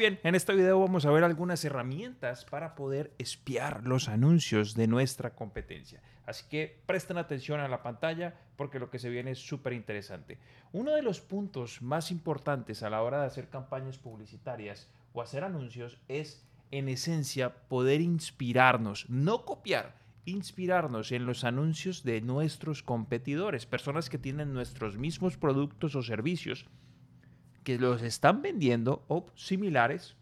bien, en este video vamos a ver algunas herramientas para poder espiar los anuncios de nuestra competencia. Así que presten atención a la pantalla porque lo que se viene es súper interesante. Uno de los puntos más importantes a la hora de hacer campañas publicitarias o hacer anuncios es, en esencia, poder inspirarnos, no copiar, inspirarnos en los anuncios de nuestros competidores, personas que tienen nuestros mismos productos o servicios que los están vendiendo o similares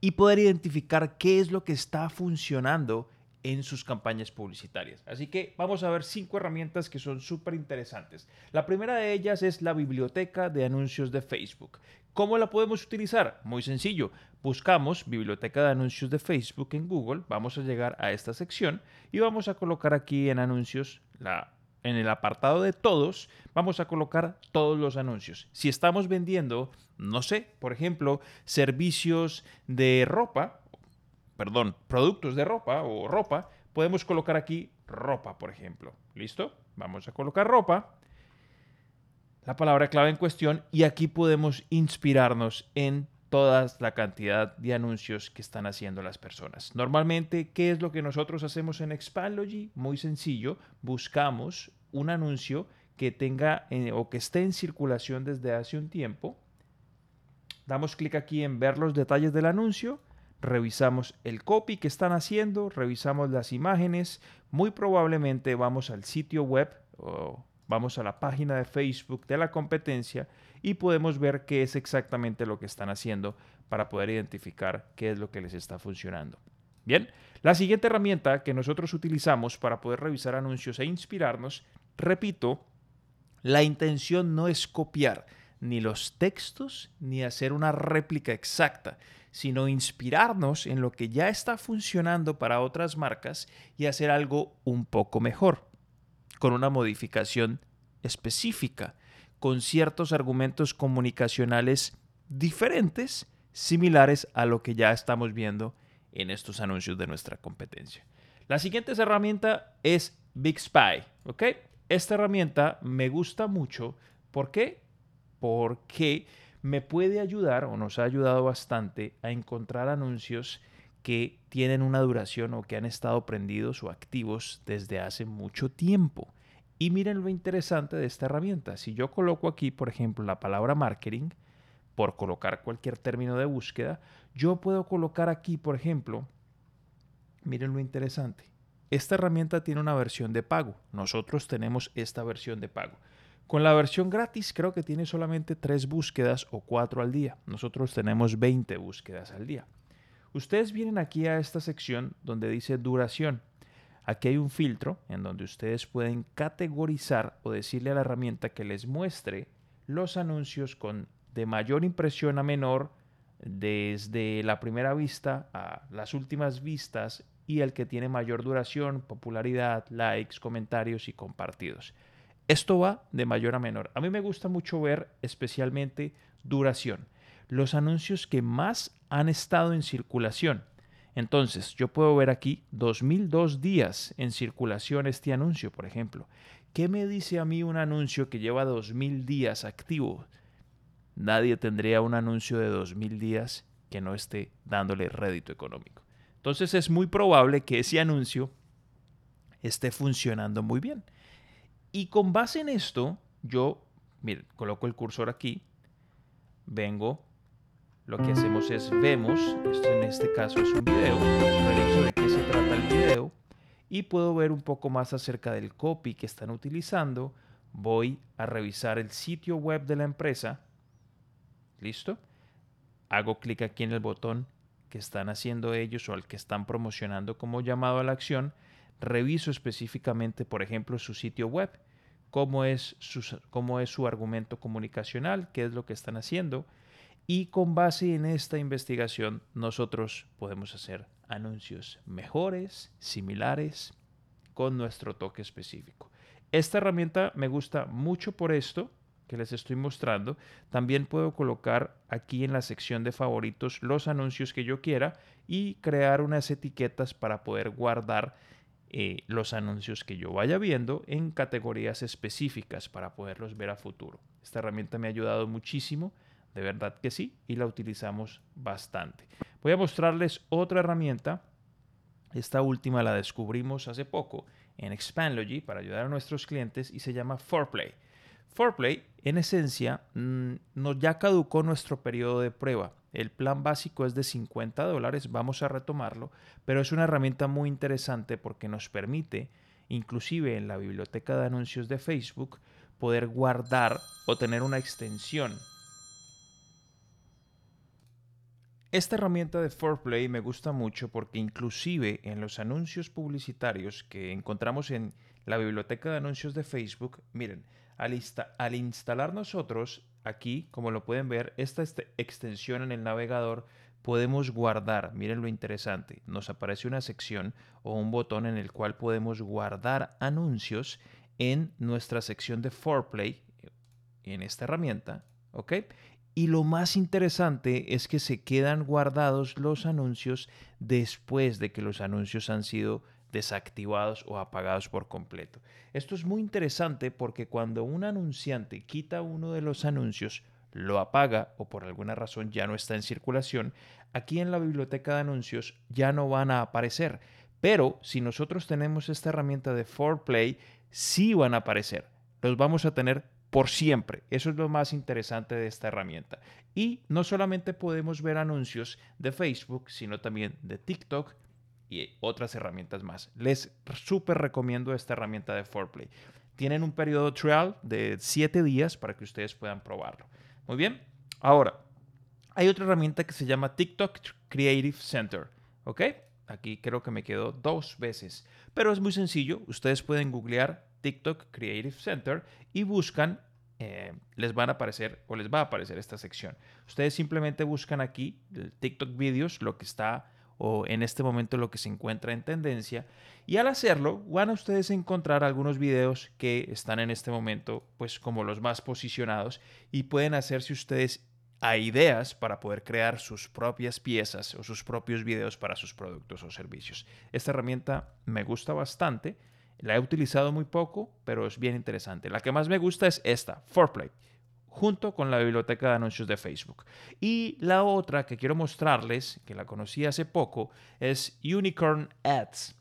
y poder identificar qué es lo que está funcionando en sus campañas publicitarias. Así que vamos a ver cinco herramientas que son súper interesantes. La primera de ellas es la biblioteca de anuncios de Facebook. ¿Cómo la podemos utilizar? Muy sencillo. Buscamos biblioteca de anuncios de Facebook en Google, vamos a llegar a esta sección y vamos a colocar aquí en anuncios la en el apartado de todos, vamos a colocar todos los anuncios. Si estamos vendiendo, no sé, por ejemplo, servicios de ropa, perdón, productos de ropa o ropa, podemos colocar aquí ropa, por ejemplo. ¿Listo? Vamos a colocar ropa, la palabra clave en cuestión, y aquí podemos inspirarnos en toda la cantidad de anuncios que están haciendo las personas. Normalmente, ¿qué es lo que nosotros hacemos en Expalogy? Muy sencillo, buscamos un anuncio que tenga eh, o que esté en circulación desde hace un tiempo. Damos clic aquí en ver los detalles del anuncio, revisamos el copy que están haciendo, revisamos las imágenes, muy probablemente vamos al sitio web o vamos a la página de Facebook de la competencia y podemos ver qué es exactamente lo que están haciendo para poder identificar qué es lo que les está funcionando. Bien, la siguiente herramienta que nosotros utilizamos para poder revisar anuncios e inspirarnos, repito, la intención no es copiar ni los textos ni hacer una réplica exacta, sino inspirarnos en lo que ya está funcionando para otras marcas y hacer algo un poco mejor, con una modificación específica, con ciertos argumentos comunicacionales diferentes, similares a lo que ya estamos viendo en estos anuncios de nuestra competencia. La siguiente herramienta es Big Spy. ¿ok? Esta herramienta me gusta mucho. ¿Por qué? Porque me puede ayudar o nos ha ayudado bastante a encontrar anuncios que tienen una duración o que han estado prendidos o activos desde hace mucho tiempo. Y miren lo interesante de esta herramienta. Si yo coloco aquí, por ejemplo, la palabra marketing, por colocar cualquier término de búsqueda, yo puedo colocar aquí, por ejemplo, miren lo interesante. Esta herramienta tiene una versión de pago. Nosotros tenemos esta versión de pago. Con la versión gratis creo que tiene solamente tres búsquedas o cuatro al día. Nosotros tenemos 20 búsquedas al día. Ustedes vienen aquí a esta sección donde dice duración. Aquí hay un filtro en donde ustedes pueden categorizar o decirle a la herramienta que les muestre los anuncios con de mayor impresión a menor, desde la primera vista a las últimas vistas y el que tiene mayor duración, popularidad, likes, comentarios y compartidos. Esto va de mayor a menor. A mí me gusta mucho ver especialmente duración. Los anuncios que más han estado en circulación. Entonces, yo puedo ver aquí 2002 días en circulación este anuncio, por ejemplo. ¿Qué me dice a mí un anuncio que lleva 2000 días activo? nadie tendría un anuncio de 2.000 días que no esté dándole rédito económico. Entonces es muy probable que ese anuncio esté funcionando muy bien. Y con base en esto, yo, mire, coloco el cursor aquí, vengo, lo que hacemos es vemos, esto en este caso es un video, reviso de qué se trata el video y puedo ver un poco más acerca del copy que están utilizando. Voy a revisar el sitio web de la empresa ¿Listo? Hago clic aquí en el botón que están haciendo ellos o al que están promocionando como llamado a la acción. Reviso específicamente, por ejemplo, su sitio web, cómo es su, cómo es su argumento comunicacional, qué es lo que están haciendo. Y con base en esta investigación, nosotros podemos hacer anuncios mejores, similares, con nuestro toque específico. Esta herramienta me gusta mucho por esto, que les estoy mostrando, también puedo colocar aquí en la sección de favoritos los anuncios que yo quiera y crear unas etiquetas para poder guardar eh, los anuncios que yo vaya viendo en categorías específicas para poderlos ver a futuro. Esta herramienta me ha ayudado muchísimo. De verdad que sí, y la utilizamos bastante. Voy a mostrarles otra herramienta. Esta última la descubrimos hace poco en Expandlogy para ayudar a nuestros clientes y se llama Forplay. Forplay, en esencia, mm, nos ya caducó nuestro periodo de prueba. El plan básico es de 50 dólares, vamos a retomarlo, pero es una herramienta muy interesante porque nos permite, inclusive en la biblioteca de anuncios de Facebook, poder guardar o tener una extensión. Esta herramienta de Forplay me gusta mucho porque inclusive en los anuncios publicitarios que encontramos en la biblioteca de anuncios de Facebook, miren, al, al instalar nosotros aquí, como lo pueden ver, esta extensión en el navegador, podemos guardar, miren lo interesante, nos aparece una sección o un botón en el cual podemos guardar anuncios en nuestra sección de Foreplay, en esta herramienta, ¿ok? Y lo más interesante es que se quedan guardados los anuncios después de que los anuncios han sido desactivados o apagados por completo. Esto es muy interesante porque cuando un anunciante quita uno de los anuncios, lo apaga o por alguna razón ya no está en circulación, aquí en la biblioteca de anuncios ya no van a aparecer. Pero si nosotros tenemos esta herramienta de Play, sí van a aparecer. Los vamos a tener por siempre. Eso es lo más interesante de esta herramienta. Y no solamente podemos ver anuncios de Facebook, sino también de TikTok, y otras herramientas más. Les súper recomiendo esta herramienta de Foreplay. Tienen un periodo trial de 7 días para que ustedes puedan probarlo. Muy bien. Ahora, hay otra herramienta que se llama TikTok Creative Center. ¿Ok? Aquí creo que me quedó dos veces. Pero es muy sencillo. Ustedes pueden googlear TikTok Creative Center y buscan eh, les van a aparecer o les va a aparecer esta sección. Ustedes simplemente buscan aquí TikTok Videos, lo que está o en este momento lo que se encuentra en tendencia. Y al hacerlo, van a ustedes encontrar algunos videos que están en este momento, pues como los más posicionados, y pueden hacerse ustedes a ideas para poder crear sus propias piezas o sus propios videos para sus productos o servicios. Esta herramienta me gusta bastante. La he utilizado muy poco, pero es bien interesante. La que más me gusta es esta, Forplay junto con la biblioteca de anuncios de Facebook. Y la otra que quiero mostrarles, que la conocí hace poco, es Unicorn Ads.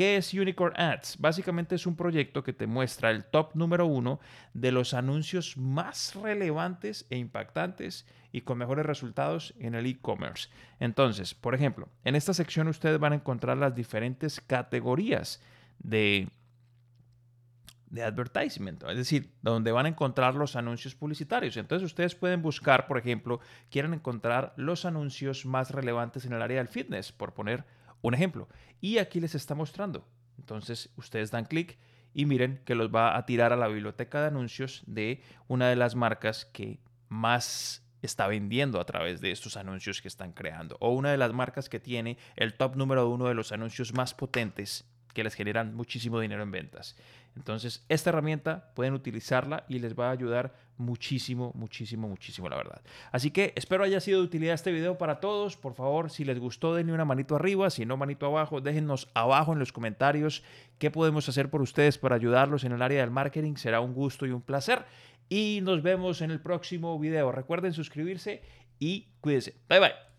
¿Qué es Unicorn Ads? Básicamente es un proyecto que te muestra el top número uno de los anuncios más relevantes e impactantes y con mejores resultados en el e-commerce. Entonces, por ejemplo, en esta sección ustedes van a encontrar las diferentes categorías de de advertisement, es decir, donde van a encontrar los anuncios publicitarios. Entonces ustedes pueden buscar, por ejemplo, quieren encontrar los anuncios más relevantes en el área del fitness, por poner un ejemplo. Y aquí les está mostrando. Entonces ustedes dan clic y miren que los va a tirar a la biblioteca de anuncios de una de las marcas que más está vendiendo a través de estos anuncios que están creando o una de las marcas que tiene el top número uno de los anuncios más potentes que les generan muchísimo dinero en ventas. Entonces, esta herramienta pueden utilizarla y les va a ayudar muchísimo, muchísimo, muchísimo, la verdad. Así que espero haya sido de utilidad este video para todos. Por favor, si les gustó, denle una manito arriba, si no, manito abajo. Déjennos abajo en los comentarios qué podemos hacer por ustedes para ayudarlos en el área del marketing. Será un gusto y un placer. Y nos vemos en el próximo video. Recuerden suscribirse y cuídense. Bye bye.